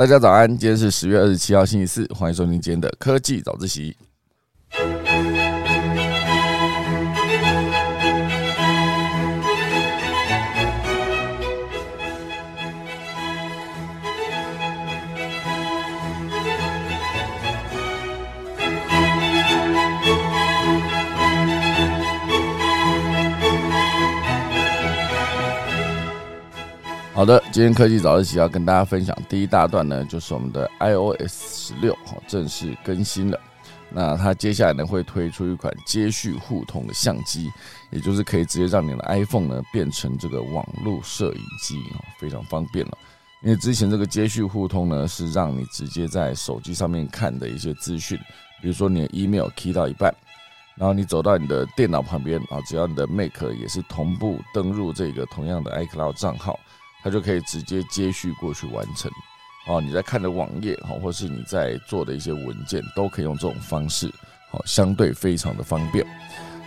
大家早安，今天是十月二十七号星期四，欢迎收听今天的科技早自习。好的，今天科技早自习要跟大家分享第一大段呢，就是我们的 iOS 十六哈正式更新了。那它接下来呢会推出一款接续互通的相机，也就是可以直接让你的 iPhone 呢变成这个网络摄影机啊，非常方便了。因为之前这个接续互通呢是让你直接在手机上面看的一些资讯，比如说你的 email key 到一半，然后你走到你的电脑旁边啊，只要你的 Mac 也是同步登入这个同样的 iCloud 账号。它就可以直接接续过去完成，哦，你在看的网页哈，或是你在做的一些文件，都可以用这种方式，好，相对非常的方便。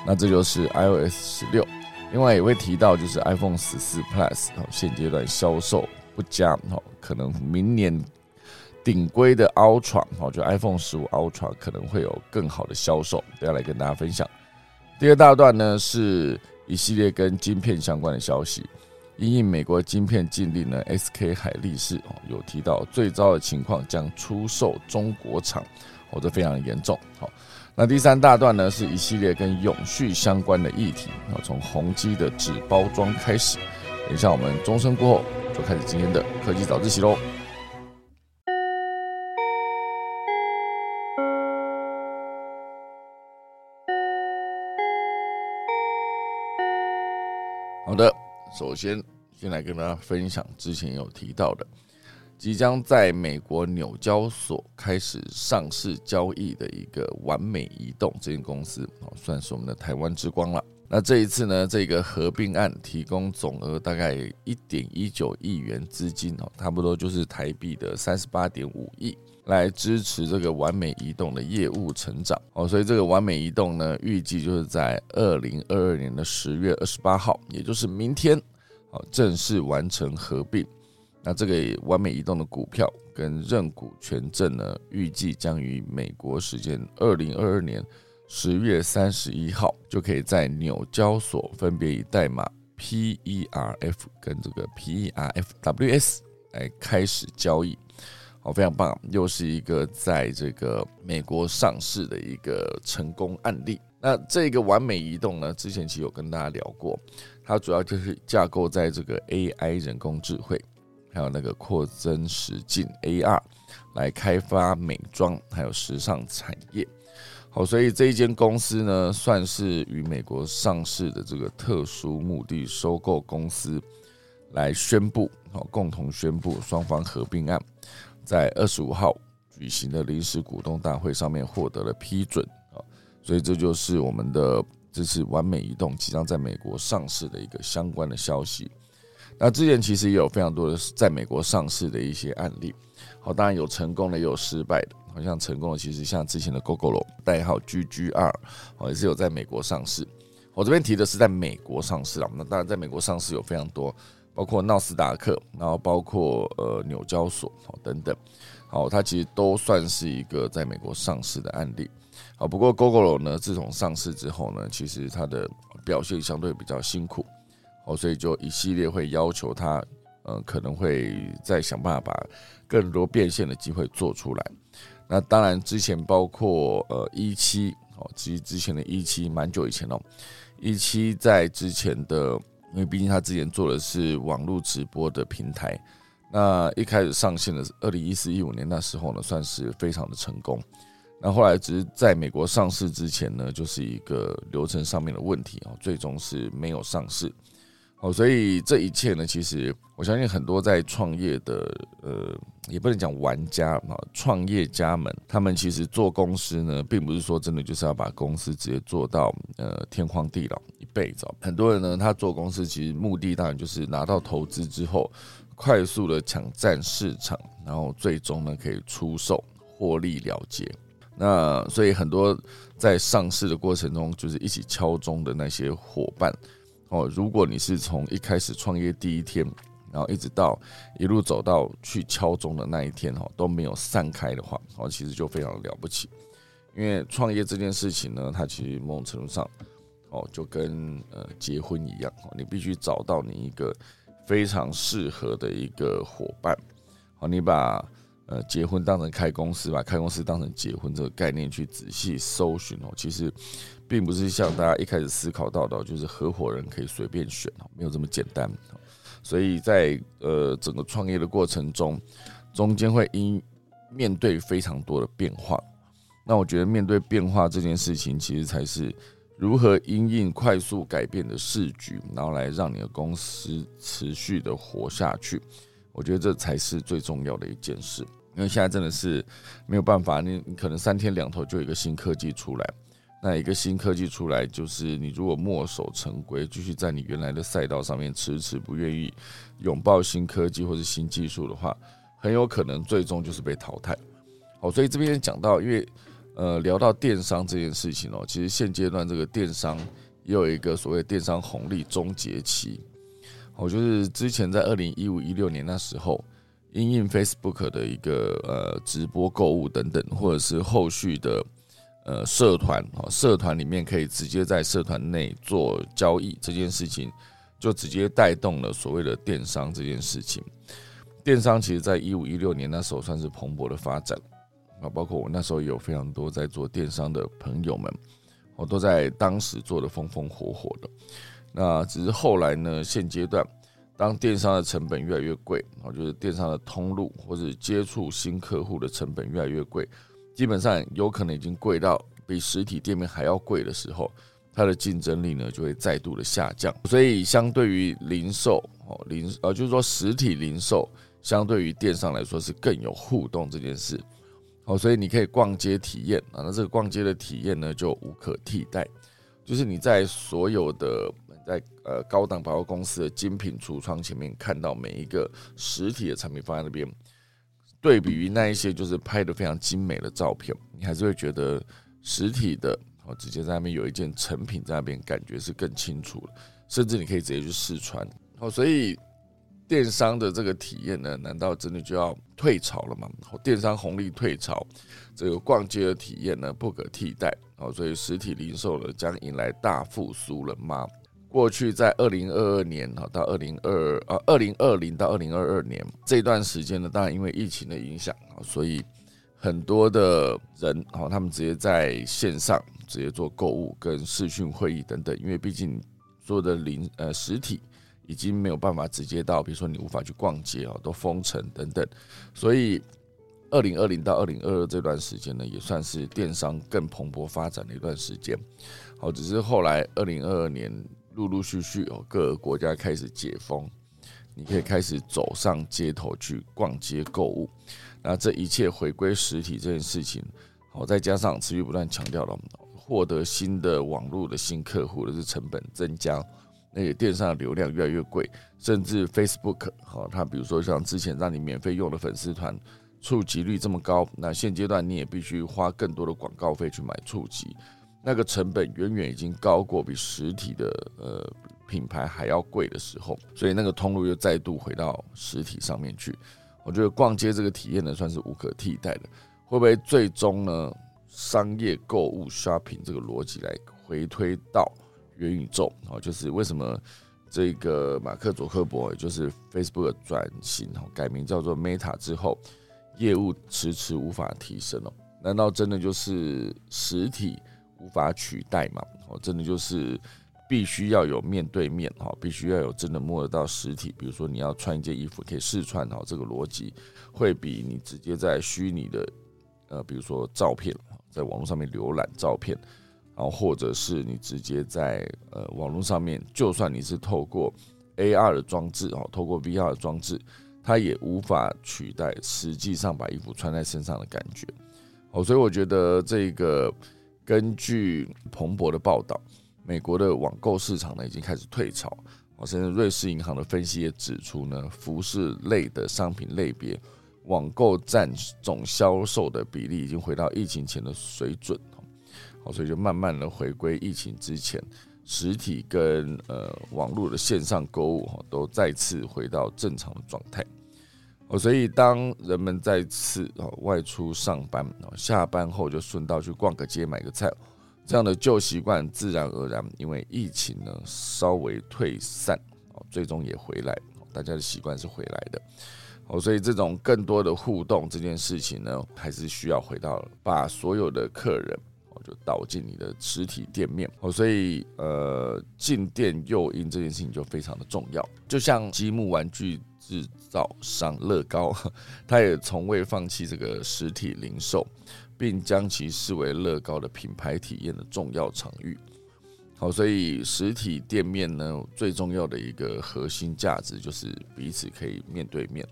那这就是 iOS 十六，另外也会提到就是 iPhone 十四 Plus，好，现阶段销售不佳，好，可能明年顶规的 Ultra，好，就 iPhone 十五 Ultra 可能会有更好的销售，等下来跟大家分享。第二大段呢是一系列跟晶片相关的消息。因应美国晶片禁令呢，SK 海力士哦有提到最糟的情况将出售中国厂，哦这非常严重。好，那第三大段呢是一系列跟永续相关的议题，哦从宏基的纸包装开始。等一下我们钟声过后就开始今天的科技早自习喽。好的。首先，先来跟大家分享之前有提到的，即将在美国纽交所开始上市交易的一个完美移动这间公司，哦，算是我们的台湾之光了。那这一次呢，这个合并案提供总额大概一点一九亿元资金，哦，差不多就是台币的三十八点五亿，来支持这个完美移动的业务成长，哦，所以这个完美移动呢，预计就是在二零二二年的十月二十八号，也就是明天。好，正式完成合并。那这个完美移动的股票跟认股权证呢，预计将于美国时间二零二二年十月三十一号，就可以在纽交所分别以代码 PERF 跟这个 PERFWS 来开始交易。好，非常棒，又是一个在这个美国上市的一个成功案例。那这个完美移动呢，之前其实有跟大家聊过。它主要就是架构在这个 AI 人工智慧，还有那个扩增实境 AR 来开发美妆还有时尚产业。好，所以这一间公司呢，算是与美国上市的这个特殊目的收购公司来宣布，好，共同宣布双方合并案，在二十五号举行的临时股东大会上面获得了批准啊，所以这就是我们的。这次完美移动即将在美国上市的一个相关的消息。那之前其实也有非常多的在美国上市的一些案例，好，当然有成功的，也有失败的。好像成功的，其实像之前的 GoGo 代号 GGR，好也是有在美国上市。我这边提的是在美国上市啊，那当然在美国上市有非常多，包括纳斯达克，然后包括呃纽交所，好等等，好，它其实都算是一个在美国上市的案例。好，不过 Google 呢，自从上市之后呢，其实它的表现相对比较辛苦，哦，所以就一系列会要求它，呃，可能会再想办法把更多变现的机会做出来。那当然，之前包括呃一期，哦，其实之前的一期蛮久以前哦，一期在之前的，因为毕竟他之前做的是网络直播的平台，那一开始上线的二零一四一五年那时候呢，算是非常的成功。那后来只是在美国上市之前呢，就是一个流程上面的问题哦，最终是没有上市哦，所以这一切呢，其实我相信很多在创业的呃，也不能讲玩家啊，创业家们，他们其实做公司呢，并不是说真的就是要把公司直接做到呃天荒地老一辈子。很多人呢，他做公司其实目的当然就是拿到投资之后，快速的抢占市场，然后最终呢可以出售获利了结。那所以很多在上市的过程中，就是一起敲钟的那些伙伴哦。如果你是从一开始创业第一天然后一直到一路走到去敲钟的那一天哈，都没有散开的话，哦，其实就非常了不起。因为创业这件事情呢，它其实某种程度上，哦，就跟呃结婚一样哦，你必须找到你一个非常适合的一个伙伴。好，你把呃结婚当成开公司，把开公司当成结婚这个概念去仔细搜寻哦，其实并不是像大家一开始思考到的，就是合伙人可以随便选哦，没有这么简单。所以在呃整个创业的过程中，中间会因面对非常多的变化。那我觉得面对变化这件事情，其实才是如何因应快速改变的市局，然后来让你的公司持续的活下去。我觉得这才是最重要的一件事，因为现在真的是没有办法，你你可能三天两头就有一个新科技出来，那一个新科技出来，就是你如果墨守成规，继续在你原来的赛道上面迟迟不愿意拥抱新科技或者新技术的话，很有可能最终就是被淘汰。好，所以这边讲到，因为呃，聊到电商这件事情哦，其实现阶段这个电商也有一个所谓电商红利终结期。我就是之前在二零一五一六年那时候，因应 Facebook 的一个呃直播购物等等，或者是后续的呃社团哦，社团里面可以直接在社团内做交易这件事情，就直接带动了所谓的电商这件事情。电商其实在一五一六年那时候算是蓬勃的发展。啊，包括我那时候有非常多在做电商的朋友们，我都在当时做的风风火火的。那只是后来呢，现阶段当电商的成本越来越贵，啊，就是电商的通路或者接触新客户的成本越来越贵，基本上有可能已经贵到比实体店面还要贵的时候，它的竞争力呢就会再度的下降。所以相对于零售哦，零呃就是说实体零售相对于电商来说是更有互动这件事。哦，所以你可以逛街体验啊，那这个逛街的体验呢就无可替代，就是你在所有的在呃高档百货公司的精品橱窗前面看到每一个实体的产品放在那边，对比于那一些就是拍的非常精美的照片，你还是会觉得实体的哦直接在那边有一件成品在那边感觉是更清楚了，甚至你可以直接去试穿。哦，所以。电商的这个体验呢，难道真的就要退潮了吗？电商红利退潮，这个逛街的体验呢不可替代哦，所以实体零售呢将迎来大复苏了吗？过去在二零二二年哈到二零二啊二零二零到二零二二年这段时间呢，当然因为疫情的影响啊，所以很多的人哦，他们直接在线上直接做购物跟视讯会议等等，因为毕竟做的零呃实体。已经没有办法直接到，比如说你无法去逛街啊，都封城等等，所以二零二零到二零二二这段时间呢，也算是电商更蓬勃发展的一段时间。好，只是后来二零二二年陆陆续续有各个国家开始解封，你可以开始走上街头去逛街购物，那这一切回归实体这件事情，好，再加上持续不断强调了获得新的网络的新客户的是成本增加。那些电商的流量越来越贵，甚至 Facebook 哈，它比如说像之前让你免费用的粉丝团，触及率这么高，那现阶段你也必须花更多的广告费去买触及，那个成本远远已经高过比实体的呃品牌还要贵的时候，所以那个通路又再度回到实体上面去。我觉得逛街这个体验呢，算是无可替代的。会不会最终呢，商业购物 shopping 这个逻辑来回推到？元宇宙哦，就是为什么这个马克·佐克伯，也就是 Facebook 转型哦，改名叫做 Meta 之后，业务迟迟无法提升哦？难道真的就是实体无法取代吗？哦，真的就是必须要有面对面哈，必须要有真的摸得到实体。比如说你要穿一件衣服可以试穿哈，这个逻辑会比你直接在虚拟的呃，比如说照片，在网络上面浏览照片。然后，或者是你直接在呃网络上面，就算你是透过 AR 的装置哦，透过 VR 的装置，它也无法取代实际上把衣服穿在身上的感觉哦。所以我觉得这个根据彭博的报道，美国的网购市场呢已经开始退潮哦。甚至瑞士银行的分析也指出呢，服饰类的商品类别网购占总销售的比例已经回到疫情前的水准。哦，所以就慢慢的回归疫情之前，实体跟呃网络的线上购物哈，都再次回到正常的状态。哦，所以当人们再次哦外出上班哦，下班后就顺道去逛个街买个菜，这样的旧习惯自然而然因为疫情呢稍微退散哦，最终也回来，大家的习惯是回来的。哦，所以这种更多的互动这件事情呢，还是需要回到把所有的客人就导进你的实体店面哦，所以呃进店诱因这件事情就非常的重要。就像积木玩具制造商乐高，他也从未放弃这个实体零售，并将其视为乐高的品牌体验的重要场域。好，所以实体店面呢，最重要的一个核心价值就是彼此可以面对面。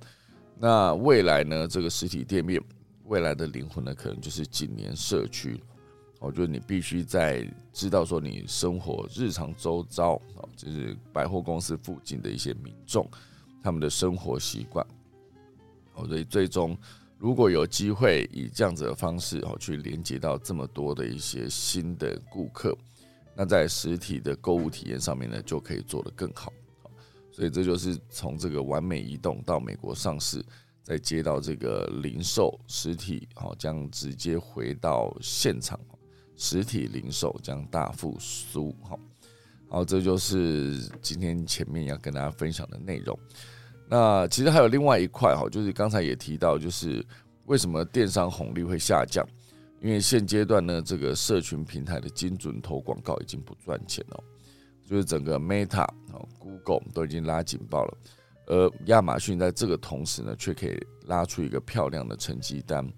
那未来呢？这个实体店面未来的灵魂呢，可能就是紧连社区。我觉得你必须在知道说你生活日常周遭啊，就是百货公司附近的一些民众他们的生活习惯。哦，所以最终如果有机会以这样子的方式哦，去连接到这么多的一些新的顾客，那在实体的购物体验上面呢，就可以做得更好。所以这就是从这个完美移动到美国上市，再接到这个零售实体，好将直接回到现场，实体零售将大复苏，好，好，这就是今天前面要跟大家分享的内容。那其实还有另外一块哈，就是刚才也提到，就是为什么电商红利会下降？因为现阶段呢，这个社群平台的精准投广告已经不赚钱了。就是整个 Meta，Google 都已经拉警报了，而亚马逊在这个同时呢，却可以拉出一个漂亮的成绩单。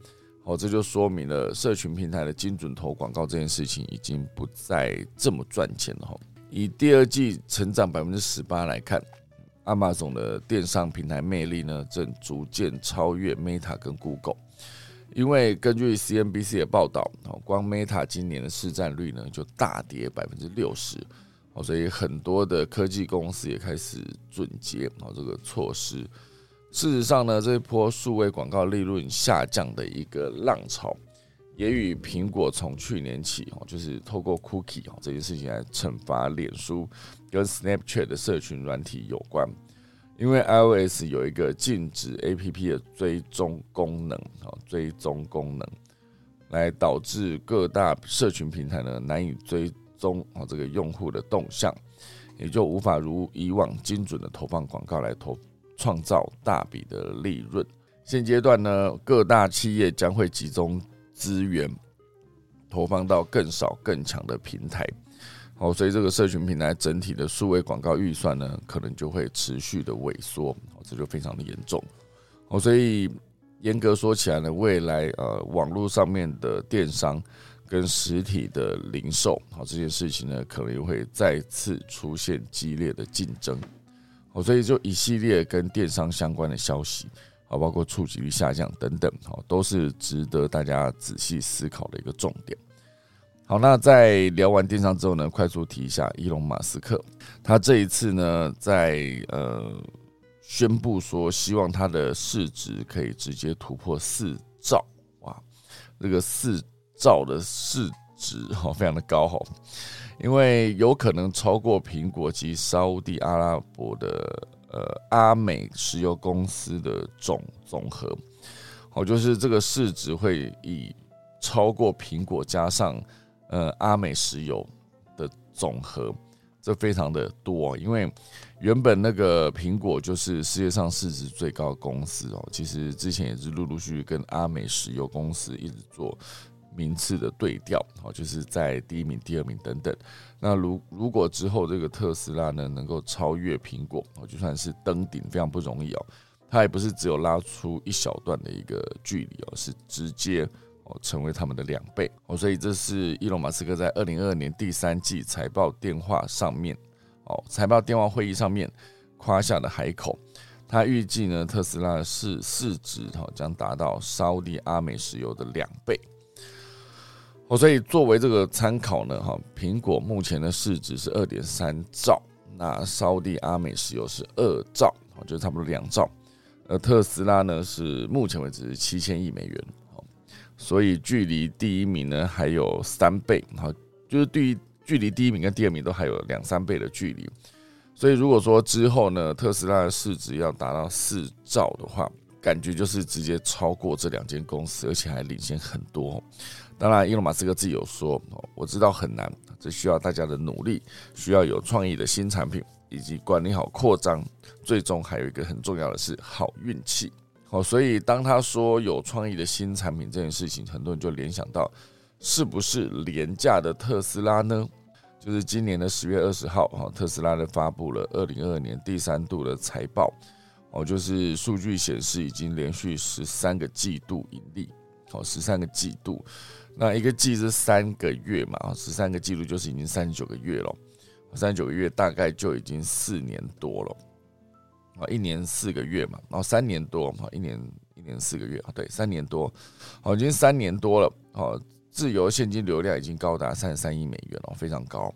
好，这就说明了社群平台的精准投广告这件事情已经不再这么赚钱了。哈，以第二季成长百分之十八来看，阿玛总的电商平台魅力呢，正逐渐超越 Meta 跟 Google。因为根据 CNBC 的报道，光 Meta 今年的市占率呢，就大跌百分之六十。哦，所以很多的科技公司也开始准结哦这个措施。事实上呢，这一波数位广告利润下降的一个浪潮，也与苹果从去年起哦，就是透过 Cookie 哦这件事情来惩罚脸书跟 Snapchat 的社群软体有关。因为 iOS 有一个禁止 APP 的追踪功能哦，追踪功能来导致各大社群平台呢难以追。踪啊，这个用户的动向也就无法如以往精准的投放广告来投创造大笔的利润。现阶段呢，各大企业将会集中资源投放到更少更强的平台。好，所以这个社群平台整体的数位广告预算呢，可能就会持续的萎缩。这就非常的严重。好，所以严格说起来呢，未来呃，网络上面的电商。跟实体的零售，好这件事情呢，可能会再次出现激烈的竞争，哦，所以就一系列跟电商相关的消息，啊，包括触及率下降等等，哦，都是值得大家仔细思考的一个重点。好，那在聊完电商之后呢，快速提一下伊隆马斯克，他这一次呢，在呃宣布说，希望他的市值可以直接突破四兆，哇，这个四。兆的市值哈 非常的高哈，因为有可能超过苹果及沙地阿拉伯的呃阿美石油公司的总总和，好就是这个市值会以超过苹果加上呃阿美石油的总和，这非常的多，因为原本那个苹果就是世界上市值最高的公司哦，其实之前也是陆陆续续跟阿美石油公司一直做。名次的对调，哦，就是在第一名、第二名等等。那如如果之后这个特斯拉呢能够超越苹果，哦，就算是登顶，非常不容易哦。它也不是只有拉出一小段的一个距离哦，是直接哦成为他们的两倍哦。所以这是伊隆马斯克在二零二二年第三季财报电话上面哦，财报电话会议上面夸下的海口。他预计呢，特斯拉的市市值哈将达到沙地阿美石油的两倍。所以作为这个参考呢，哈，苹果目前的市值是二点三兆，那沙地阿美石油是二兆，哦，就差不多两兆，而特斯拉呢是目前为止是七千亿美元，好，所以距离第一名呢还有三倍，好，就是对于距离第一名跟第二名都还有两三倍的距离。所以如果说之后呢，特斯拉的市值要达到四兆的话，感觉就是直接超过这两间公司，而且还领先很多。当然，伊隆马斯克自己有说，我知道很难，这需要大家的努力，需要有创意的新产品，以及管理好扩张。最终还有一个很重要的是好运气。好，所以当他说有创意的新产品这件事情，很多人就联想到，是不是廉价的特斯拉呢？就是今年的十月二十号，哈，特斯拉呢发布了二零二二年第三度的财报，哦，就是数据显示已经连续十三个季度盈利，哦，十三个季度，那一个季是三个月嘛，十三个季度就是已经三十九个月了，三十九个月大概就已经四年多了，啊，一年四个月嘛，然后三年多，嘛，一年一年四个月，啊，对，三年多，好，已经三年多了，好。自由现金流量已经高达三十三亿美元了，非常高。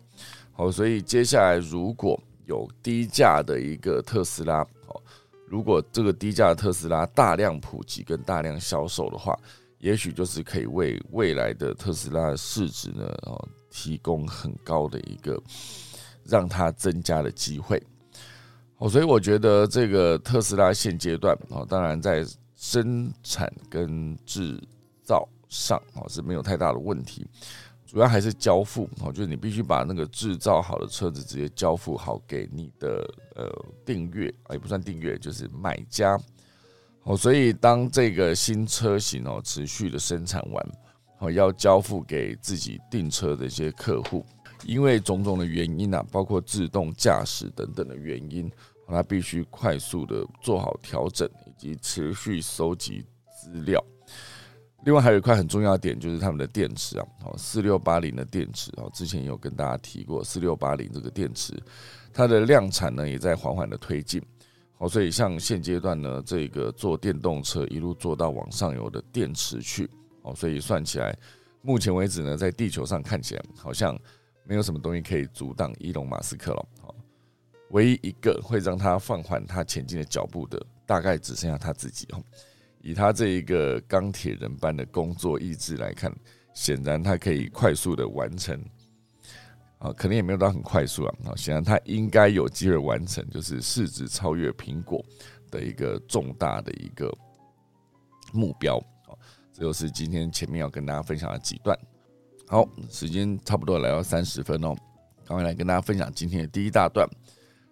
好，所以接下来如果有低价的一个特斯拉，哦，如果这个低价的特斯拉大量普及跟大量销售的话，也许就是可以为未来的特斯拉的市值呢，哦，提供很高的一个让它增加的机会。哦，所以我觉得这个特斯拉现阶段，哦，当然在生产跟制造。上哦是没有太大的问题，主要还是交付哦，就是你必须把那个制造好的车子直接交付好给你的呃订阅啊，也不算订阅，就是买家哦。所以当这个新车型哦持续的生产完哦，要交付给自己订车的一些客户，因为种种的原因啊，包括自动驾驶等等的原因，它必须快速的做好调整以及持续收集资料。另外还有一块很重要的点，就是他们的电池啊，哦，四六八零的电池哦，之前有跟大家提过，四六八零这个电池，它的量产呢也在缓缓的推进，好，所以像现阶段呢，这个做电动车一路做到往上游的电池去，哦，所以算起来，目前为止呢，在地球上看起来好像没有什么东西可以阻挡伊隆马斯克了，好，唯一一个会让他放缓他前进的脚步的，大概只剩下他自己哦。以他这一个钢铁人般的工作意志来看，显然他可以快速的完成，啊，可能也没有到很快速啊，啊，显然他应该有机会完成，就是市值超越苹果的一个重大的一个目标，啊，这就是今天前面要跟大家分享的几段。好，时间差不多来到三十分哦，赶快来跟大家分享今天的第一大段。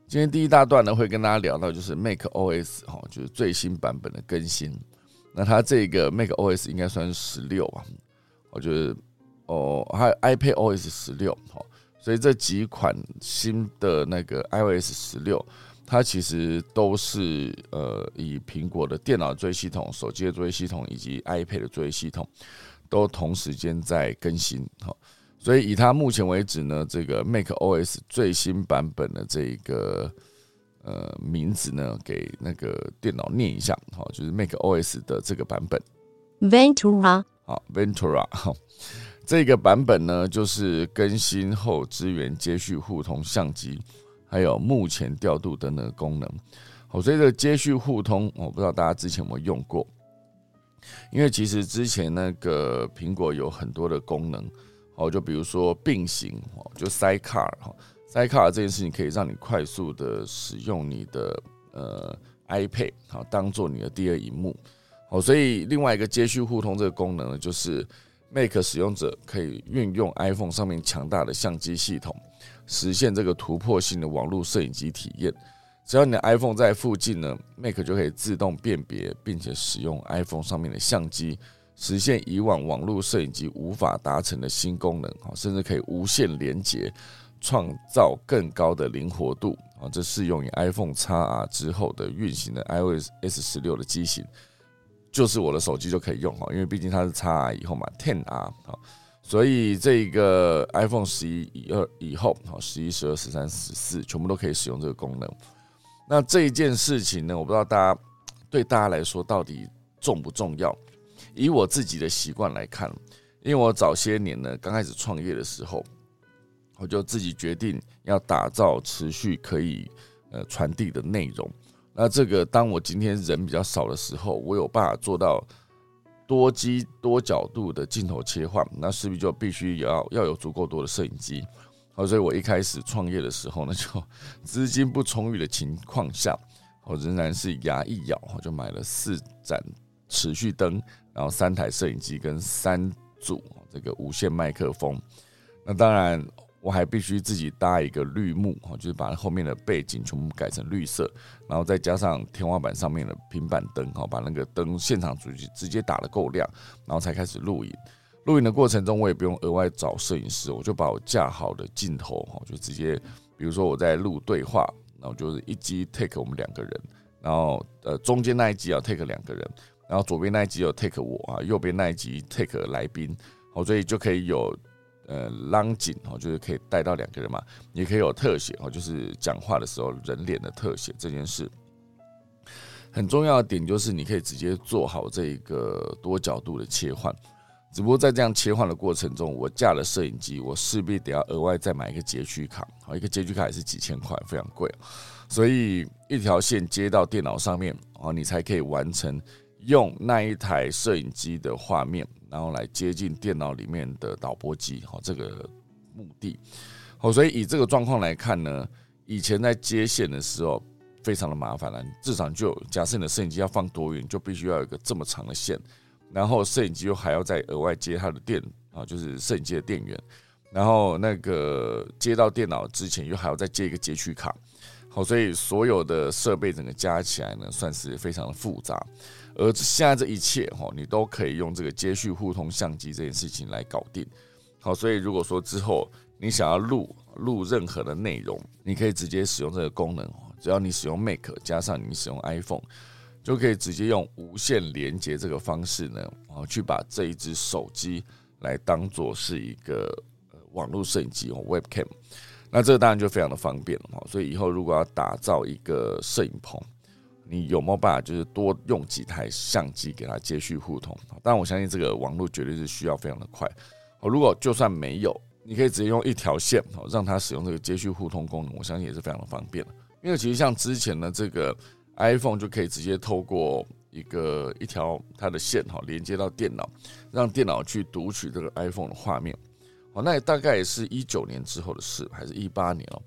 今天第一大段呢，会跟大家聊到就是 Mac OS 哈，就是最新版本的更新。那它这个 Mac OS 应该算是十六啊，我觉得哦，还有 iPad OS 十六，哈，所以这几款新的那个 iOS 十六，它其实都是呃以苹果的电脑作业系统、手机的作业系统以及 iPad 的作业系统都同时间在更新，哈，所以以它目前为止呢，这个 Mac OS 最新版本的这个。呃，名字呢，给那个电脑念一下，好，就是 Mac OS 的这个版本，Ventura，好，Ventura，好，这个版本呢，就是更新后支援接续互通相机，还有目前调度等等功能。好，所以这个接续互通，我不知道大家之前有没有用过，因为其实之前那个苹果有很多的功能，哦，就比如说并行，哦，就 Sidecar，哈。塞卡这件事情可以让你快速的使用你的呃 iPad 好当做你的第二荧幕好，所以另外一个接续互通这个功能呢，就是 Mac 使用者可以运用 iPhone 上面强大的相机系统，实现这个突破性的网络摄影机体验。只要你的 iPhone 在附近呢，Mac 就可以自动辨别，并且使用 iPhone 上面的相机，实现以往网络摄影机无法达成的新功能好，甚至可以无线连接。创造更高的灵活度啊！这适用于 iPhone XR 之后的运行的 iOS S 十六的机型，就是我的手机就可以用哈，因为毕竟它是 XR 以后嘛，Ten R 啊，所以这个 iPhone 十一以二以后，好，十一、十二、十三、十四，全部都可以使用这个功能。那这一件事情呢，我不知道大家对大家来说到底重不重要？以我自己的习惯来看，因为我早些年呢，刚开始创业的时候。我就自己决定要打造持续可以呃传递的内容。那这个当我今天人比较少的时候，我有办法做到多机多角度的镜头切换，那势必就必须要要有足够多的摄影机。好，所以我一开始创业的时候呢，就资金不充裕的情况下，我仍然是牙一咬，我就买了四盏持续灯，然后三台摄影机跟三组这个无线麦克风。那当然。我还必须自己搭一个绿幕，哈，就是把后面的背景全部改成绿色，然后再加上天花板上面的平板灯，哈，把那个灯现场主机直接打的够亮，然后才开始录影。录影的过程中，我也不用额外找摄影师，我就把我架好的镜头，哈，就直接，比如说我在录对话，然后就是一机 take 我们两个人，然后呃中间那一集要 take 两个人，然后左边那一集要 take 我啊，右边那一集 take 来宾，好，所以就可以有。呃，浪景哦，就是可以带到两个人嘛，也可以有特写哦，就是讲话的时候人脸的特写这件事，很重要的点就是你可以直接做好这一个多角度的切换。只不过在这样切换的过程中，我架了摄影机，我势必得要额外再买一个截取卡，好，一个截取卡也是几千块，非常贵，所以一条线接到电脑上面哦，你才可以完成用那一台摄影机的画面。然后来接近电脑里面的导播机，好，这个目的，好，所以以这个状况来看呢，以前在接线的时候非常的麻烦了，至少就假设你的摄影机要放多远，就必须要有一个这么长的线，然后摄影机又还要再额外接它的电啊，就是摄影机的电源，然后那个接到电脑之前又还要再接一个截取卡，好，所以所有的设备整个加起来呢，算是非常的复杂。而现在这一切哈，你都可以用这个接续互通相机这件事情来搞定。好，所以如果说之后你想要录录任何的内容，你可以直接使用这个功能哦。只要你使用 Mac 加上你使用 iPhone，就可以直接用无线连接这个方式呢，啊去把这一只手机来当做是一个网络摄影机哦，Webcam。那这个当然就非常的方便了哈。所以以后如果要打造一个摄影棚，你有没有办法，就是多用几台相机给它接续互通？但，我相信这个网络绝对是需要非常的快。哦，如果就算没有，你可以直接用一条线哦，让它使用这个接续互通功能，我相信也是非常的方便因为其实像之前的这个 iPhone 就可以直接透过一个一条它的线哈，连接到电脑，让电脑去读取这个 iPhone 的画面。哦，那大概也是一九年之后的事，还是一八年哦。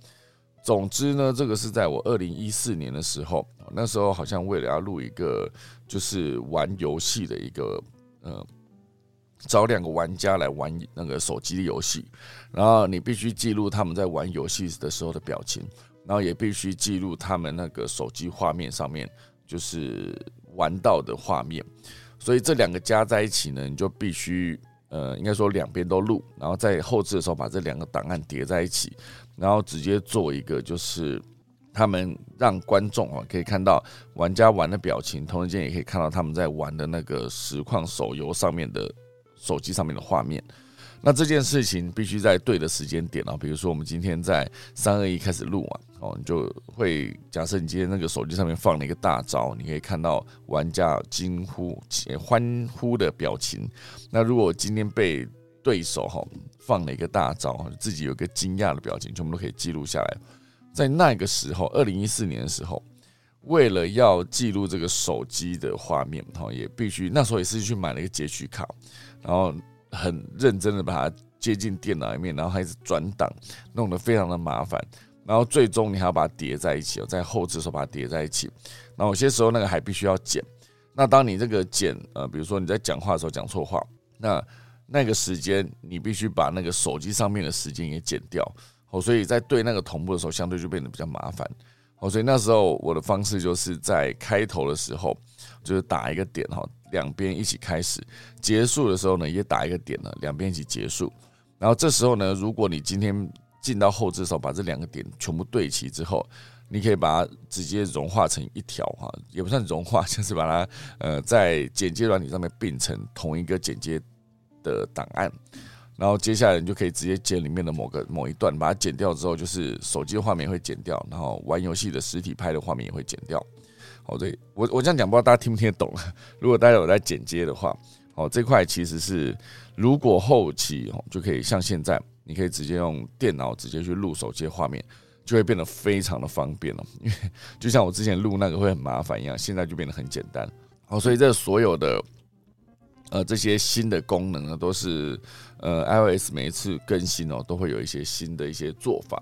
总之呢，这个是在我二零一四年的时候，那时候好像为了要录一个就是玩游戏的一个，呃，找两个玩家来玩那个手机的游戏，然后你必须记录他们在玩游戏的时候的表情，然后也必须记录他们那个手机画面上面就是玩到的画面，所以这两个加在一起呢，你就必须。呃，应该说两边都录，然后在后置的时候把这两个档案叠在一起，然后直接做一个，就是他们让观众啊可以看到玩家玩的表情，同时间也可以看到他们在玩的那个实况手游上面的手机上面的画面。那这件事情必须在对的时间点啊，比如说我们今天在三二一开始录啊，哦，你就会假设你今天那个手机上面放了一个大招，你可以看到玩家惊呼、欢呼的表情。那如果今天被对手哈放了一个大招，自己有个惊讶的表情，全部都可以记录下来。在那个时候，二零一四年的时候，为了要记录这个手机的画面，哈，也必须那时候也是去买了一个截取卡，然后。很认真的把它接进电脑里面，然后开始转档，弄得非常的麻烦。然后最终你还要把它叠在一起哦，在后置的时候把它叠在一起。然后有些时候那个还必须要剪。那当你这个剪呃，比如说你在讲话的时候讲错话，那那个时间你必须把那个手机上面的时间也剪掉哦。所以在对那个同步的时候，相对就变得比较麻烦哦。所以那时候我的方式就是在开头的时候就是打一个点哈。两边一起开始，结束的时候呢，也打一个点呢，两边一起结束。然后这时候呢，如果你今天进到后置的时候，把这两个点全部对齐之后，你可以把它直接融化成一条哈，也不算融化，就是把它呃在剪接软体上面并成同一个剪接的档案。然后接下来你就可以直接剪里面的某个某一段，把它剪掉之后，就是手机的画面会剪掉，然后玩游戏的实体拍的画面也会剪掉。哦，对我我这样讲，不知道大家听不听得懂。如果大家有在剪接的话，哦，这块其实是如果后期哦就可以像现在，你可以直接用电脑直接去录手机画面，就会变得非常的方便了。因 为就像我之前录那个会很麻烦一样，现在就变得很简单。哦，所以这所有的呃，这些新的功能呢，都是呃 iOS 每一次更新哦，都会有一些新的一些做法，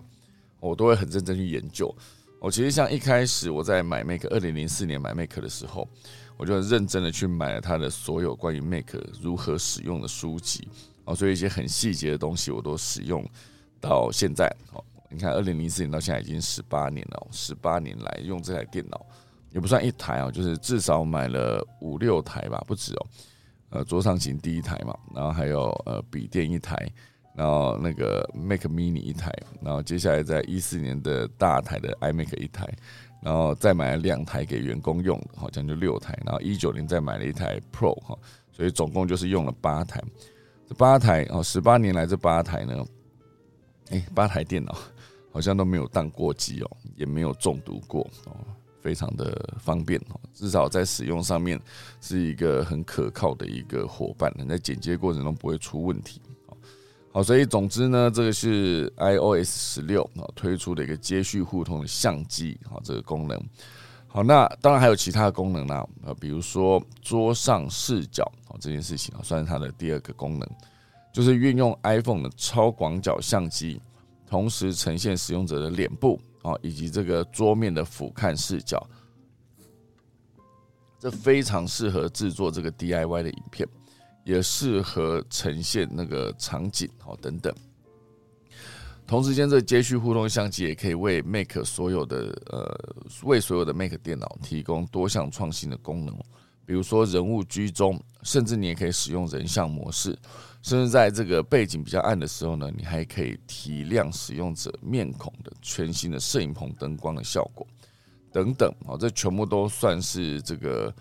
我都会很认真去研究。我其实像一开始我在买 Mac，二零零四年买 Mac 的时候，我就很认真的去买了它的所有关于 Mac 如何使用的书籍哦，所以一些很细节的东西我都使用到现在。哦，你看二零零四年到现在已经十八年了，十八年来用这台电脑也不算一台啊，就是至少买了五六台吧，不止哦。呃，桌上型第一台嘛，然后还有呃笔电一台，然后那个 Mac Mini 一台，然后接下来在一四年的大台的 iMac 一台，然后再买了两台给员工用，好像就六台，然后一九年再买了一台 Pro 哈，所以总共就是用了八台。这八台哦，十八年来这八台呢，哎，八台电脑好像都没有当过机哦，也没有中毒过哦。非常的方便哦，至少在使用上面是一个很可靠的一个伙伴，在剪接过程中不会出问题。好，所以总之呢，这个是 iOS 十六啊推出的一个接续互通的相机啊这个功能。好，那当然还有其他的功能啦，呃，比如说桌上视角啊这件事情啊，算是它的第二个功能，就是运用 iPhone 的超广角相机，同时呈现使用者的脸部。哦，以及这个桌面的俯瞰视角，这非常适合制作这个 DIY 的影片，也适合呈现那个场景哦等等。同时间，这接续互动相机也可以为 Make 所有的呃为所有的 Make 电脑提供多项创新的功能，比如说人物居中，甚至你也可以使用人像模式。甚至在这个背景比较暗的时候呢，你还可以提亮使用者面孔的全新的摄影棚灯光的效果等等啊，这全部都算是这个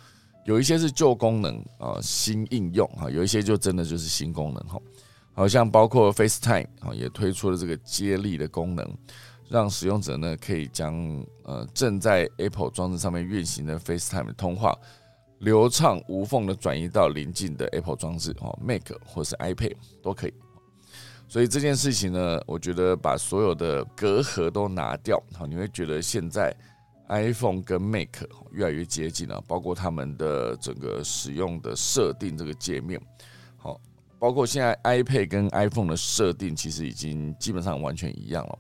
有一些是旧功能啊，新应用哈，有一些就真的就是新功能哈。好像包括 FaceTime 啊，也推出了这个接力的功能，让使用者呢可以将呃正在 Apple 装置上面运行的 FaceTime 的通话。流畅无缝的转移到邻近的 Apple 装置哦，Mac 或是 iPad 都可以。所以这件事情呢，我觉得把所有的隔阂都拿掉，好，你会觉得现在 iPhone 跟 Mac 越来越接近了，包括他们的整个使用的设定这个界面，好，包括现在 iPad 跟 iPhone 的设定其实已经基本上完全一样了。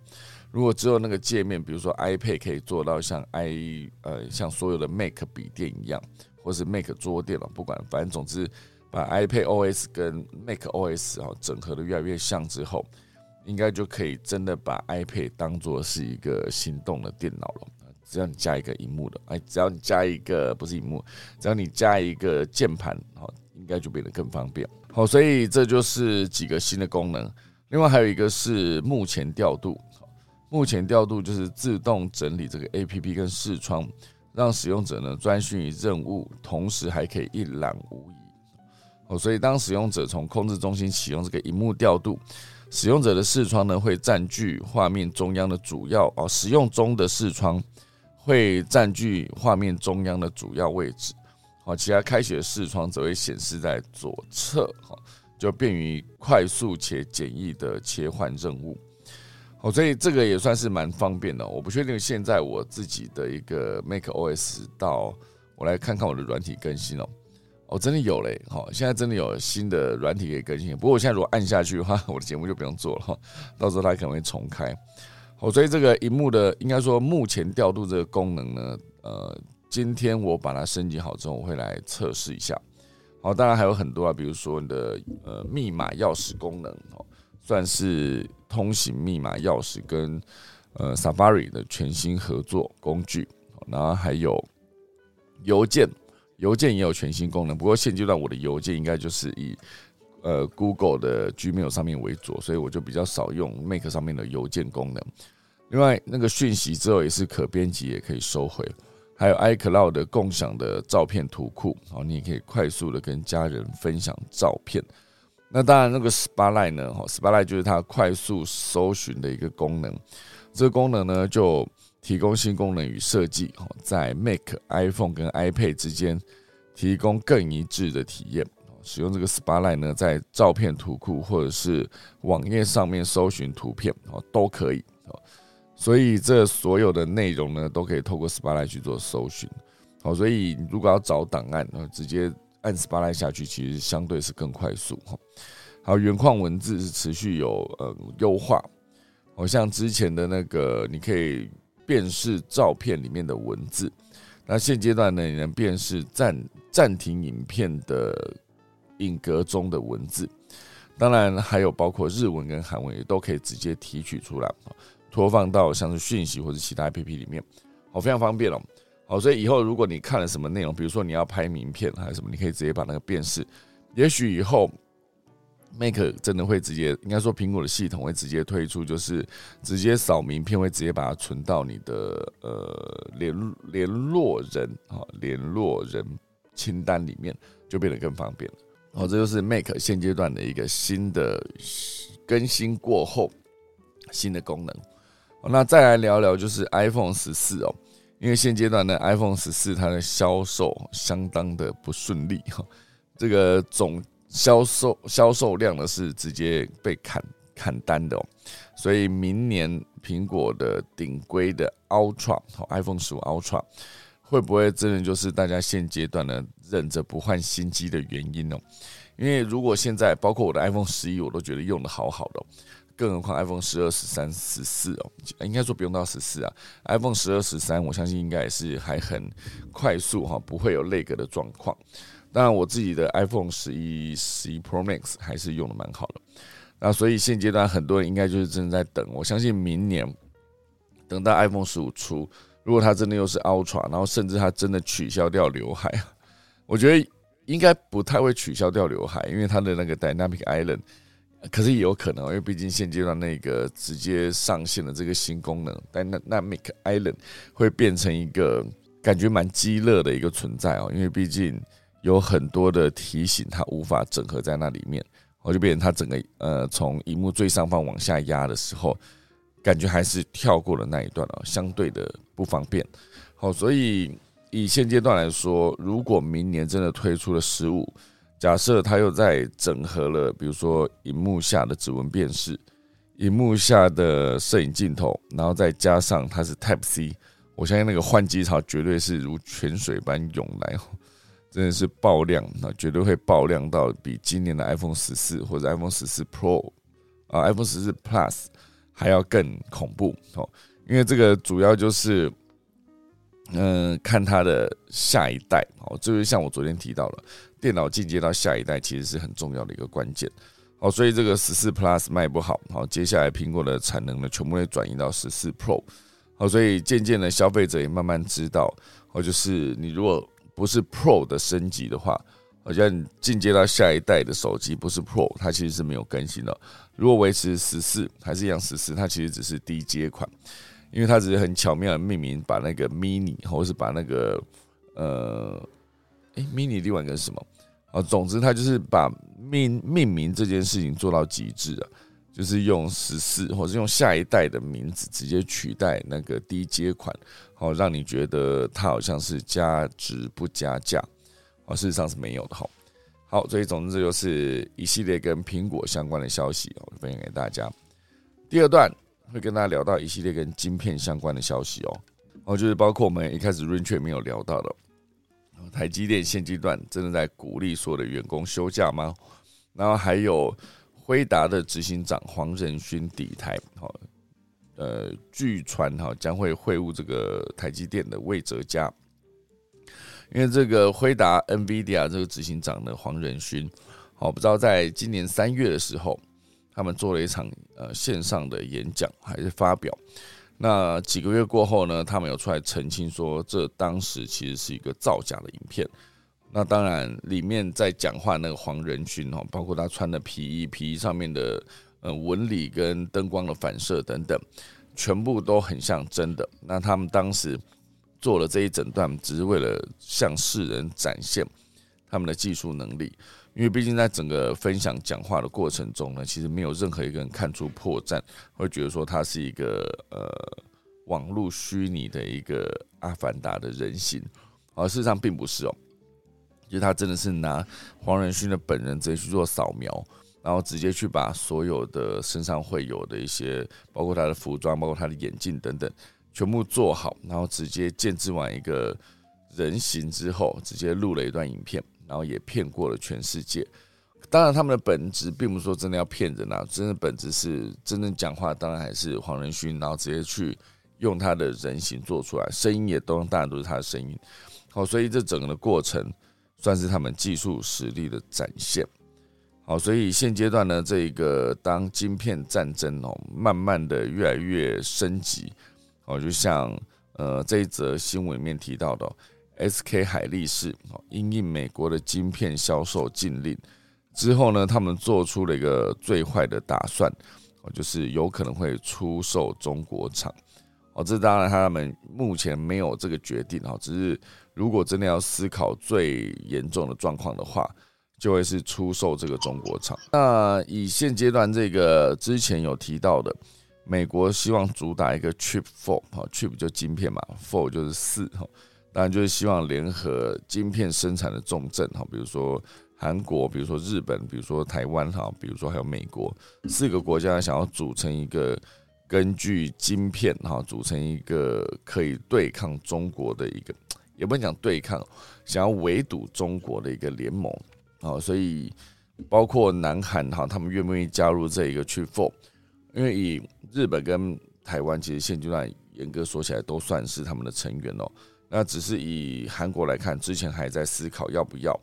如果只有那个界面，比如说 iPad 可以做到像 i 呃像所有的 Mac 笔电一样。或是 Mac 桌电脑，不管，反正总之，把 iPad OS 跟 Mac OS 啊整合的越来越像之后，应该就可以真的把 iPad 当做是一个行动的电脑了。只要你加一个荧幕的，哎，只要你加一个不是荧幕，只要你加一个键盘，好，应该就变得更方便。好，所以这就是几个新的功能。另外还有一个是目前调度，目前调度就是自动整理这个 APP 跟视窗。让使用者呢专心于任务，同时还可以一览无遗哦。所以当使用者从控制中心启用这个荧幕调度，使用者的视窗呢会占据画面中央的主要哦，使用中的视窗会占据画面中央的主要位置。好，其他开启的视窗则会显示在左侧，哈，就便于快速且简易的切换任务。哦，所以这个也算是蛮方便的。我不确定现在我自己的一个 Mac OS 到我来看看我的软体更新哦。哦，真的有嘞，好，现在真的有新的软体可以更新。不过我现在如果按下去的话，我的节目就不用做了哈。到时候它可能会重开。好，所以这个荧幕的应该说目前调度这个功能呢，呃，今天我把它升级好之后，我会来测试一下。好，当然还有很多啊，比如说你的呃密码钥匙功能哦。算是通行密码钥匙跟呃 Safari 的全新合作工具，然后还有邮件，邮件也有全新功能。不过现阶段我的邮件应该就是以呃 Google 的 Gmail 上面为主，所以我就比较少用 Make 上面的邮件功能。另外，那个讯息之后也是可编辑，也可以收回。还有 iCloud 的共享的照片图库，然后你也可以快速的跟家人分享照片。那当然，那个 Spotlight 呢？哈，Spotlight 就是它快速搜寻的一个功能。这个功能呢，就提供新功能与设计，哈，在 Mac、iPhone 跟 iPad 之间提供更一致的体验。使用这个 Spotlight 呢，在照片图库或者是网页上面搜寻图片，哦，都可以。哦所以这所有的内容呢，都可以透过 Spotlight 去做搜寻。好，所以如果要找档案，直接。按 spotlight 下去，其实相对是更快速哈。好，原矿文字是持续有呃优化，好像之前的那个你可以辨识照片里面的文字，那现阶段呢，你能辨识暂暂停影片的影格中的文字，当然还有包括日文跟韩文也都可以直接提取出来，拖放到像是讯息或者其他 APP 里面，好，非常方便哦。好，所以以后如果你看了什么内容，比如说你要拍名片还是什么，你可以直接把那个辨识，也许以后。Make 真的会直接，应该说苹果的系统会直接推出，就是直接扫名片，会直接把它存到你的呃联联络人啊联络人清单里面，就变得更方便了。好，这就是 Make 现阶段的一个新的更新过后新的功能。那再来聊聊就是 iPhone 十四哦，因为现阶段呢 iPhone 十四它的销售相当的不顺利哈，这个总。销售销售量呢是直接被砍砍单的哦，所以明年苹果的顶规的 Ultra 和 iPhone 十五 Ultra 会不会真的就是大家现阶段呢忍着不换新机的原因呢？因为如果现在包括我的 iPhone 十一我都觉得用的好好的，更何况 iPhone 十二、十三、十四哦，应该说不用到十四啊，iPhone 十二、十三我相信应该也是还很快速哈，不会有那个的状况。当然，我自己的 iPhone 十一、十一 Pro Max 还是用的蛮好的。那所以现阶段很多人应该就是正在等。我相信明年等到 iPhone 十五出，如果它真的又是 Ultra，然后甚至它真的取消掉刘海，我觉得应该不太会取消掉刘海，因为它的那个 Dynamic Island，可是也有可能，因为毕竟现阶段那个直接上线的这个新功能 Dynamic Island 会变成一个感觉蛮激烈的一个存在哦，因为毕竟。有很多的提醒，它无法整合在那里面，我就变成它整个呃从荧幕最上方往下压的时候，感觉还是跳过了那一段哦，相对的不方便。好，所以以现阶段来说，如果明年真的推出了十五，假设它又在整合了，比如说荧幕下的指纹辨识，荧幕下的摄影镜头，然后再加上它是 Type C，我相信那个换机潮绝对是如泉水般涌来。真的是爆量，那绝对会爆量到比今年的 iPhone 十四或者 iPhone 十四 Pro 啊，iPhone 十四 Plus 还要更恐怖哦。因为这个主要就是，嗯，看它的下一代哦，就是像我昨天提到了，电脑进阶到下一代其实是很重要的一个关键。好，所以这个十四 Plus 卖不好，好，接下来苹果的产能呢，全部会转移到十四 Pro。好，所以渐渐的消费者也慢慢知道，哦，就是你如果不是 Pro 的升级的话，好像进阶到下一代的手机不是 Pro，它其实是没有更新的。如果维持十四，还是一样十四，它其实只是低阶款，因为它只是很巧妙的命名，把那个 Mini 或者是把那个呃，哎，Mini 另外一个是什么？啊，总之它就是把命命名这件事情做到极致啊。就是用十四，或是用下一代的名字直接取代那个低阶款，好让你觉得它好像是加值不加价，哦，事实上是没有的哈。好，所以总之这就是一系列跟苹果相关的消息，我分享给大家。第二段会跟大家聊到一系列跟晶片相关的消息哦，哦，就是包括我们一开始 r a n 却没有聊到的，台积电现阶段真的在鼓励所有的员工休假吗？然后还有。辉达的执行长黄仁勋抵台，好，呃，据传哈将会会晤这个台积电的魏哲家，因为这个辉达 NVIDIA 这个执行长呢黄仁勋，好，不知道在今年三月的时候，他们做了一场呃线上的演讲还是发表，那几个月过后呢，他们有出来澄清说，这当时其实是一个造假的影片。那当然，里面在讲话那个黄仁勋哦，包括他穿的皮衣，皮衣上面的呃纹理跟灯光的反射等等，全部都很像真的。那他们当时做了这一整段，只是为了向世人展现他们的技术能力。因为毕竟在整个分享讲话的过程中呢，其实没有任何一个人看出破绽，会觉得说他是一个呃网络虚拟的一个阿凡达的人形，而事实上并不是哦。就他真的是拿黄仁勋的本人直接去做扫描，然后直接去把所有的身上会有的一些，包括他的服装、包括他的眼镜等等，全部做好，然后直接建制完一个人形之后，直接录了一段影片，然后也骗过了全世界。当然，他们的本质并不是说真的要骗人啊，真的本质是真正讲话，当然还是黄仁勋，然后直接去用他的人形做出来，声音也都当然都是他的声音。好，所以这整个的过程算是他们技术实力的展现。好，所以现阶段呢，这个当晶片战争哦，慢慢的越来越升级。哦，就像呃这一则新闻里面提到的，SK 海力士哦，因应美国的晶片销售禁令。之后呢，他们做出了一个最坏的打算，就是有可能会出售中国厂，哦，这当然他们目前没有这个决定，哦，只是如果真的要思考最严重的状况的话，就会是出售这个中国厂。那以现阶段这个之前有提到的，美国希望主打一个 Chip Four，哈，Chip 就晶片嘛，Four 就是四，哈，当然就是希望联合晶片生产的重镇，哈，比如说。韩国，比如说日本，比如说台湾，哈，比如说还有美国，四个国家想要组成一个根据晶片，哈，组成一个可以对抗中国的一个，也不能讲对抗，想要围堵中国的一个联盟，啊，所以包括南韩，哈，他们愿不愿意加入这一个去 for？因为以日本跟台湾，其实现阶段严格说起来都算是他们的成员哦，那只是以韩国来看，之前还在思考要不要。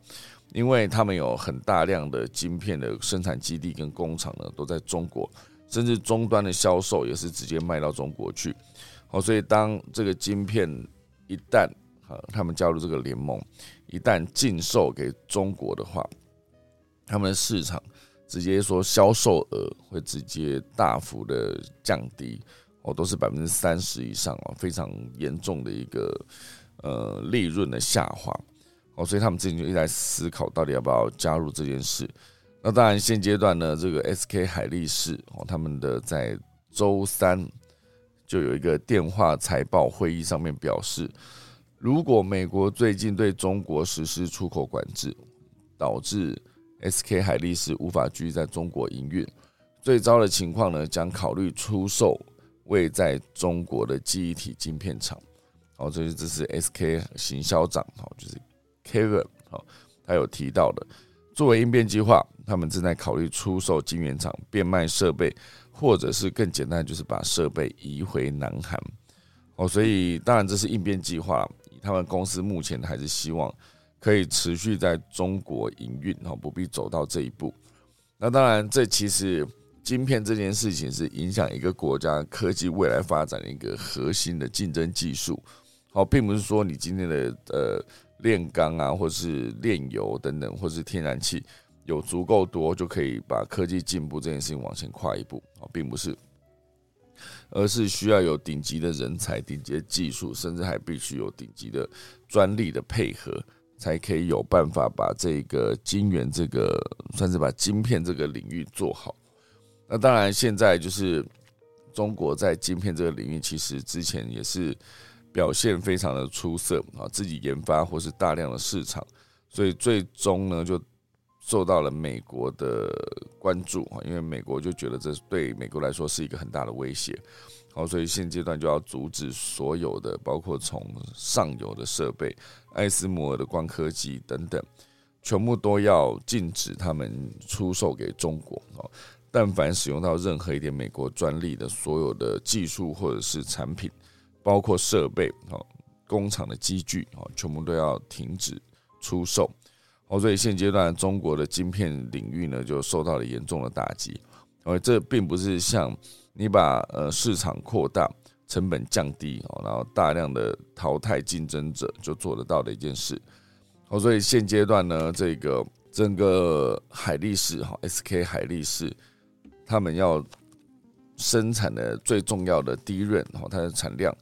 因为他们有很大量的晶片的生产基地跟工厂呢，都在中国，甚至终端的销售也是直接卖到中国去。好，所以当这个晶片一旦啊，他们加入这个联盟，一旦禁售给中国的话，他们的市场直接说销售额会直接大幅的降低，哦，都是百分之三十以上哦，非常严重的一个呃利润的下滑。哦，所以他们最近就一直在思考，到底要不要加入这件事。那当然，现阶段呢，这个 SK 海力士哦，他们的在周三就有一个电话财报会议上面表示，如果美国最近对中国实施出口管制，导致 SK 海力士无法继续在中国营运，最糟的情况呢，将考虑出售位在中国的记忆体晶片厂。哦，这是这是 SK 行销长哦，就是。Kevin，好，他有提到的，作为应变计划，他们正在考虑出售晶圆厂、变卖设备，或者是更简单，就是把设备移回南韩。哦，所以当然这是应变计划，他们公司目前还是希望可以持续在中国营运，哦，不必走到这一步。那当然，这其实晶片这件事情是影响一个国家科技未来发展的一个核心的竞争技术。哦，并不是说你今天的呃。炼钢啊，或是炼油等等，或是天然气有足够多，就可以把科技进步这件事情往前跨一步啊，并不是，而是需要有顶级的人才、顶级的技术，甚至还必须有顶级的专利的配合，才可以有办法把这个晶圆这个算是把晶片这个领域做好。那当然，现在就是中国在晶片这个领域，其实之前也是。表现非常的出色啊，自己研发或是大量的市场，所以最终呢就受到了美国的关注啊，因为美国就觉得这对美国来说是一个很大的威胁，好，所以现阶段就要阻止所有的，包括从上游的设备、艾斯摩尔的光科技等等，全部都要禁止他们出售给中国啊，但凡使用到任何一点美国专利的所有的技术或者是产品。包括设备、哦，工厂的机具、哦，全部都要停止出售。哦，所以现阶段中国的晶片领域呢，就受到了严重的打击。而这并不是像你把呃市场扩大、成本降低，哦，然后大量的淘汰竞争者就做得到的一件事。哦，所以现阶段呢，这个整个海力士哈，SK 海力士，他们要生产的最重要的第一润，哈，它的产量。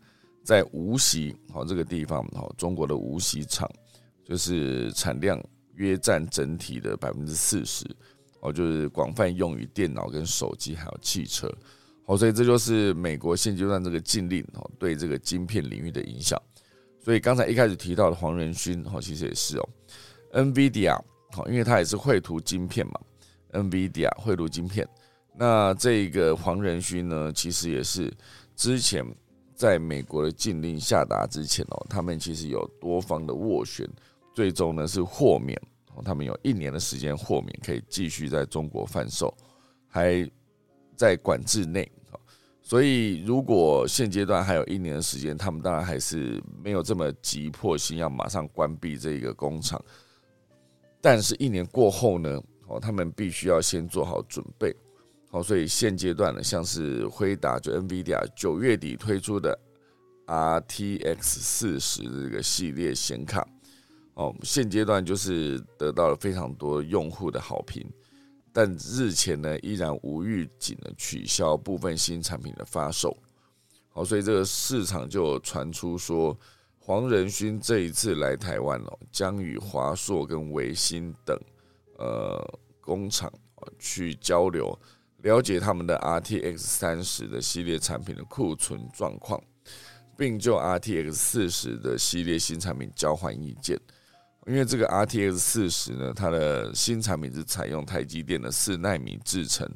在无锡，好这个地方，好中国的无锡厂，就是产量约占整体的百分之四十，哦，就是广泛用于电脑跟手机，还有汽车，哦，所以这就是美国现阶段这个禁令哦对这个晶片领域的影响。所以刚才一开始提到的黄仁勋，哦，其实也是哦，NVIDIA，哦，因为它也是绘图晶片嘛，NVIDIA 绘图晶片，那这个黄仁勋呢，其实也是之前。在美国的禁令下达之前哦，他们其实有多方的斡旋，最终呢是豁免他们有一年的时间豁免，可以继续在中国贩售，还在管制内。所以，如果现阶段还有一年的时间，他们当然还是没有这么急迫性要马上关闭这个工厂。但是，一年过后呢？哦，他们必须要先做好准备。好，所以现阶段呢，像是辉达就 NVIDIA 九月底推出的 RTX 四十这个系列显卡，哦，现阶段就是得到了非常多用户的好评。但日前呢，依然无预警的取消部分新产品的发售。好，所以这个市场就传出说，黄仁勋这一次来台湾哦，将与华硕跟维新等呃工厂去交流，了解他们的 RTX 三十的系列产品的库存状况，并就 RTX 四十的系列新产品交换意见。因为这个 RTX 四十呢，它的新产品是采用台积电的四纳米制程，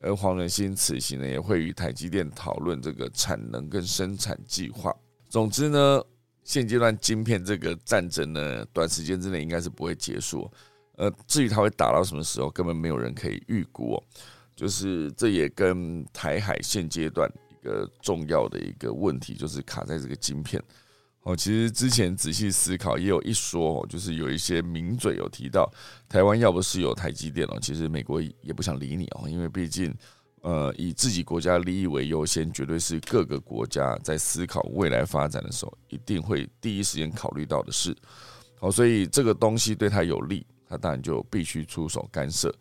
而黄仁勋此行呢也会与台积电讨论这个产能跟生产计划。总之呢，现阶段晶片这个战争呢，短时间之内应该是不会结束。呃，至于它会打到什么时候，根本没有人可以预估。哦。就是这也跟台海现阶段一个重要的一个问题，就是卡在这个晶片。哦，其实之前仔细思考，也有一说，就是有一些名嘴有提到，台湾要不是有台积电哦，其实美国也不想理你哦，因为毕竟，呃，以自己国家利益为优先，绝对是各个国家在思考未来发展的时候，一定会第一时间考虑到的事。好，所以这个东西对他有利，他当然就必须出手干涉。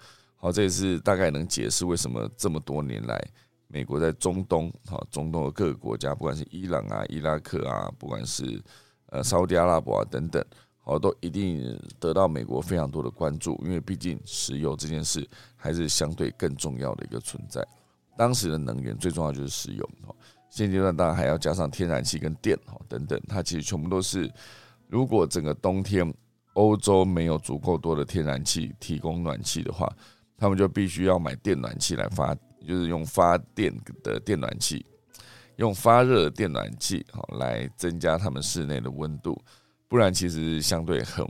好，这也是大概能解释为什么这么多年来。美国在中东，哈，中东的各个国家，不管是伊朗啊、伊拉克啊，不管是呃沙特阿拉伯啊等等，好，都一定得到美国非常多的关注，因为毕竟石油这件事还是相对更重要的一个存在。当时的能源最重要就是石油，哈，现阶段当然还要加上天然气跟电，哈，等等，它其实全部都是，如果整个冬天欧洲没有足够多的天然气提供暖气的话，他们就必须要买电暖气来发。就是用发电的电暖气，用发热电暖气，好来增加他们室内的温度，不然其实相对很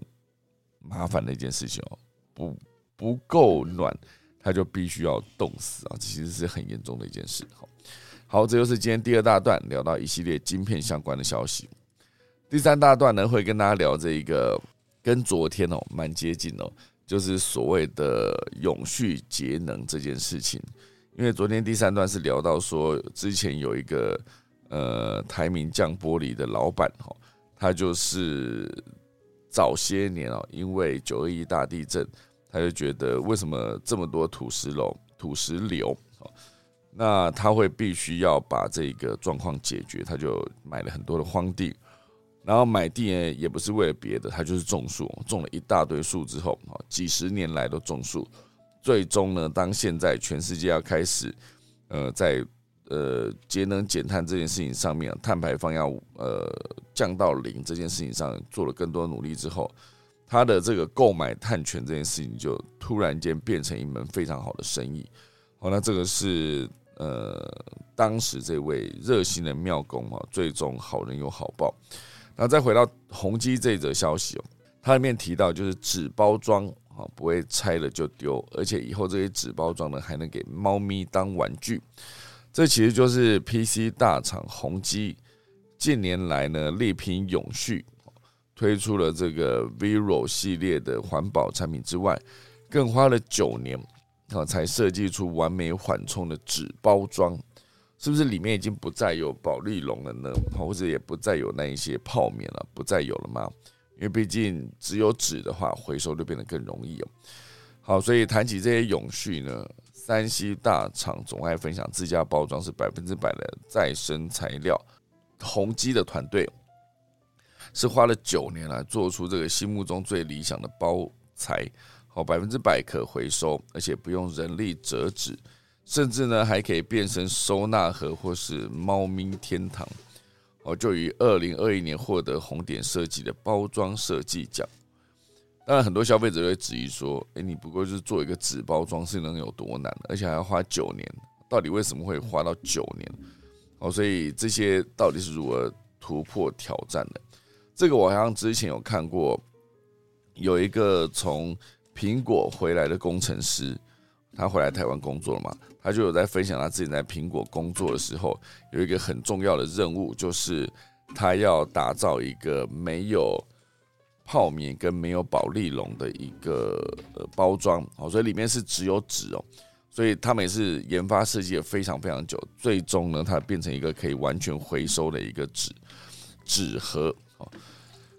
麻烦的一件事情哦。不不够暖，它就必须要冻死啊，这其实是很严重的一件事。好，好，这就是今天第二大段聊到一系列晶片相关的消息。第三大段呢，会跟大家聊这一个跟昨天哦蛮接近哦，就是所谓的永续节能这件事情。因为昨天第三段是聊到说，之前有一个呃台名降玻璃的老板哈，他就是早些年哦，因为九二一大地震，他就觉得为什么这么多土石楼、土石流那他会必须要把这个状况解决，他就买了很多的荒地，然后买地呢也不是为了别的，他就是种树，种了一大堆树之后啊，几十年来都种树。最终呢，当现在全世界要开始，呃，在呃节能减碳这件事情上面，碳排放要呃降到零这件事情上做了更多努力之后，他的这个购买碳权这件事情就突然间变成一门非常好的生意。好，那这个是呃当时这位热心的庙公啊，最终好人有好报。那再回到宏基这则消息哦，它里面提到就是纸包装。啊，不会拆了就丢，而且以后这些纸包装呢，还能给猫咪当玩具。这其实就是 PC 大厂宏基近年来呢力拼永续，推出了这个 Vero 系列的环保产品之外，更花了九年啊才设计出完美缓冲的纸包装。是不是里面已经不再有保利龙了呢？或者也不再有那一些泡棉了？不再有了吗？因为毕竟只有纸的话，回收就变得更容易哦。好，所以谈起这些永续呢，山西大厂总爱分享自家包装是百分之百的再生材料。宏基的团队是花了九年来做出这个心目中最理想的包材，好，百分之百可回收，而且不用人力折纸，甚至呢还可以变身收纳盒或是猫咪天堂。哦，就于二零二一年获得红点设计的包装设计奖。当然，很多消费者会质疑说：“哎，你不过就是做一个纸包装，是能有多难？而且还要花九年，到底为什么会花到九年？”哦，所以这些到底是如何突破挑战的？这个我好像之前有看过有一个从苹果回来的工程师，他回来台湾工作了嘛，他就有在分享他自己在苹果工作的时候，有一个很重要的任务，就是他要打造一个没有泡棉跟没有保利龙的一个呃包装，哦，所以里面是只有纸哦。所以他们也是研发设计了非常非常久，最终呢，它变成一个可以完全回收的一个纸纸盒哦。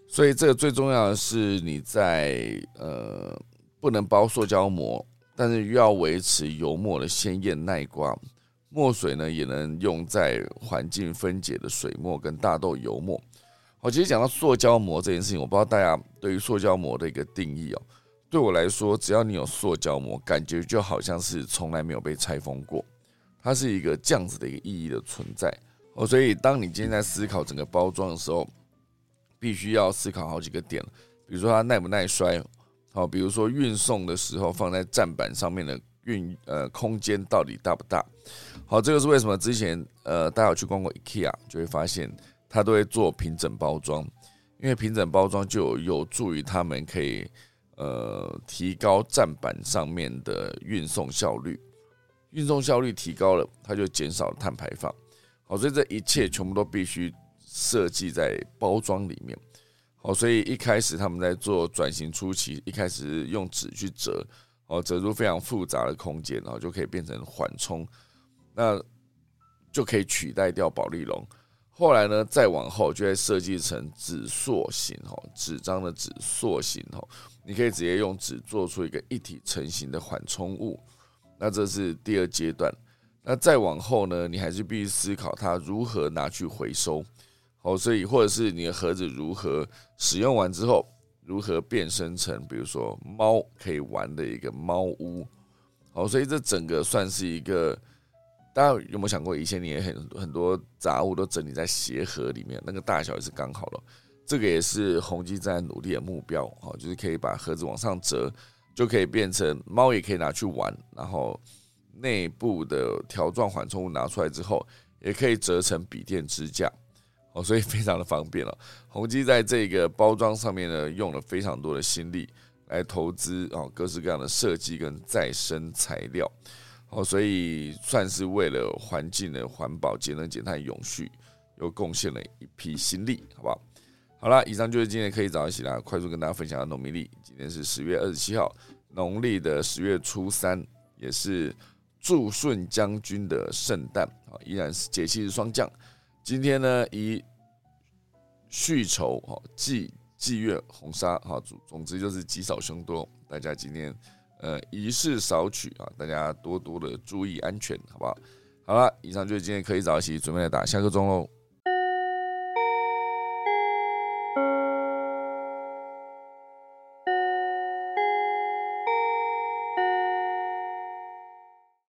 所以这个最重要的是你在呃不能包塑胶膜，但是又要维持油墨的鲜艳耐刮，墨水呢也能用在环境分解的水墨跟大豆油墨。我其实讲到塑胶膜这件事情，我不知道大家对于塑胶膜的一个定义哦。对我来说，只要你有塑胶膜，感觉就好像是从来没有被拆封过。它是一个这样子的一个意义的存在哦。所以，当你今天在思考整个包装的时候，必须要思考好几个点，比如说它耐不耐摔，好，比如说运送的时候放在站板上面的运呃空间到底大不大？好，这个是为什么之前呃大家有去逛过 IKEA 就会发现它都会做平整包装，因为平整包装就有助于他们可以。呃，提高站板上面的运送效率，运送效率提高了，它就减少碳排放。好，所以这一切全部都必须设计在包装里面。哦，所以一开始他们在做转型初期，一开始用纸去折，哦，折出非常复杂的空间，然后就可以变成缓冲，那就可以取代掉保利龙。后来呢，再往后就会设计成纸塑型，哦，纸张的纸塑型，哦。你可以直接用纸做出一个一体成型的缓冲物，那这是第二阶段。那再往后呢，你还是必须思考它如何拿去回收，哦，所以或者是你的盒子如何使用完之后，如何变身成，比如说猫可以玩的一个猫屋，哦，所以这整个算是一个，大家有没有想过，以前你也很很多杂物都整理在鞋盒里面，那个大小也是刚好了。这个也是宏基在努力的目标，哦，就是可以把盒子往上折，就可以变成猫也可以拿去玩，然后内部的条状缓冲物拿出来之后，也可以折成笔电支架，哦，所以非常的方便了。宏基在这个包装上面呢，用了非常多的心力来投资哦，各式各样的设计跟再生材料，哦，所以算是为了环境的环保、节能减碳、永续，又贡献了一批心力，好不好？好了，以上就是今天可以早一起来快速跟大家分享的农民历。今天是十月二十七号，农历的十月初三，也是祝顺将军的圣诞啊，依然是节气是霜降。今天呢，以续筹哈，祭祭月红杀哈，总总之就是积少凶多。大家今天呃，仪式少取啊，大家多多的注意安全，好不好？好了，以上就是今天可以早起准备来打下课钟喽。